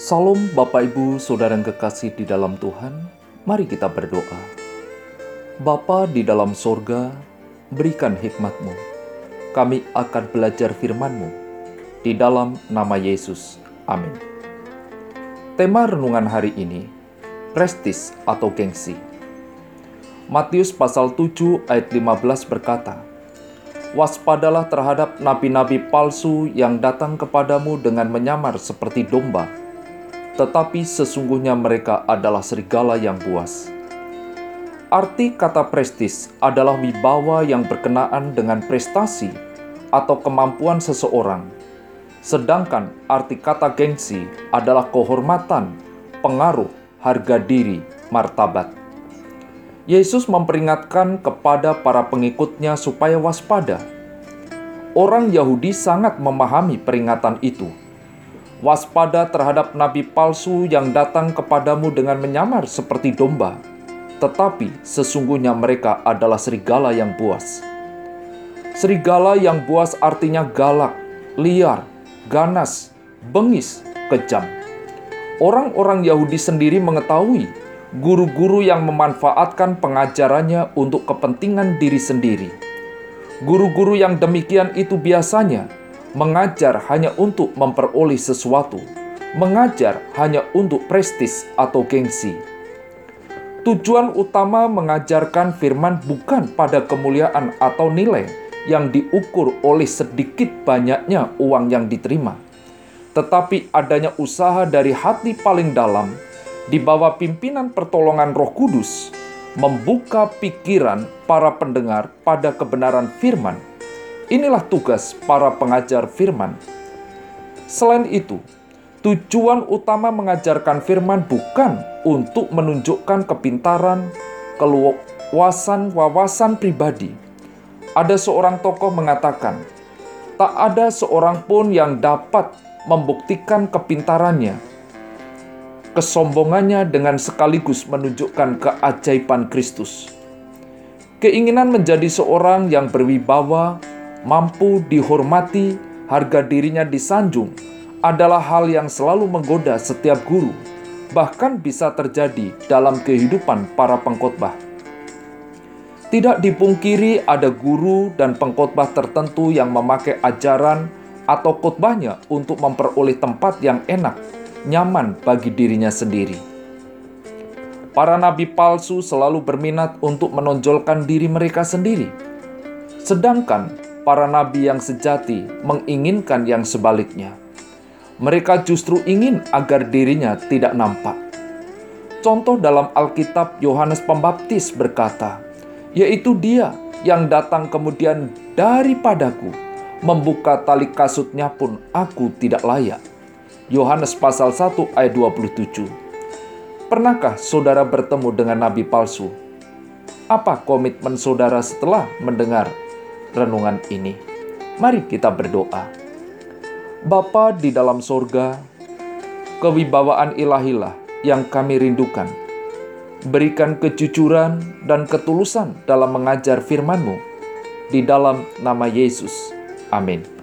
Salam Bapak Ibu Saudara yang kekasih di dalam Tuhan, mari kita berdoa. Bapa di dalam sorga, berikan hikmat-Mu. Kami akan belajar firman-Mu. Di dalam nama Yesus. Amin. Tema renungan hari ini, prestis atau gengsi. Matius pasal 7 ayat 15 berkata, Waspadalah terhadap nabi-nabi palsu yang datang kepadamu dengan menyamar seperti domba, tetapi sesungguhnya mereka adalah serigala yang buas. Arti kata prestis adalah wibawa yang berkenaan dengan prestasi atau kemampuan seseorang, sedangkan arti kata gengsi adalah kehormatan, pengaruh, harga diri, martabat. Yesus memperingatkan kepada para pengikutnya supaya waspada. Orang Yahudi sangat memahami peringatan itu. Waspada terhadap nabi palsu yang datang kepadamu dengan menyamar seperti domba, tetapi sesungguhnya mereka adalah serigala yang buas. Serigala yang buas artinya galak, liar, ganas, bengis, kejam. Orang-orang Yahudi sendiri mengetahui guru-guru yang memanfaatkan pengajarannya untuk kepentingan diri sendiri. Guru-guru yang demikian itu biasanya mengajar hanya untuk memperoleh sesuatu, mengajar hanya untuk prestis atau gengsi. Tujuan utama mengajarkan firman bukan pada kemuliaan atau nilai yang diukur oleh sedikit banyaknya uang yang diterima, tetapi adanya usaha dari hati paling dalam di bawah pimpinan pertolongan Roh Kudus, membuka pikiran para pendengar pada kebenaran firman. Inilah tugas para pengajar firman. Selain itu, tujuan utama mengajarkan firman bukan untuk menunjukkan kepintaran, keluasan wawasan pribadi. Ada seorang tokoh mengatakan, tak ada seorang pun yang dapat membuktikan kepintarannya kesombongannya dengan sekaligus menunjukkan keajaiban Kristus. Keinginan menjadi seorang yang berwibawa, mampu dihormati, harga dirinya disanjung, adalah hal yang selalu menggoda setiap guru, bahkan bisa terjadi dalam kehidupan para pengkhotbah. Tidak dipungkiri ada guru dan pengkhotbah tertentu yang memakai ajaran atau khotbahnya untuk memperoleh tempat yang enak nyaman bagi dirinya sendiri. Para nabi palsu selalu berminat untuk menonjolkan diri mereka sendiri, sedangkan para nabi yang sejati menginginkan yang sebaliknya. Mereka justru ingin agar dirinya tidak nampak. Contoh dalam Alkitab Yohanes Pembaptis berkata, yaitu Dia yang datang kemudian daripadaku, membuka tali kasutnya pun aku tidak layak. Yohanes pasal 1 ayat 27. Pernahkah saudara bertemu dengan nabi palsu? Apa komitmen saudara setelah mendengar renungan ini? Mari kita berdoa. Bapa di dalam sorga, kewibawaan ilahilah yang kami rindukan. Berikan kejujuran dan ketulusan dalam mengajar firman-Mu. Di dalam nama Yesus. Amin.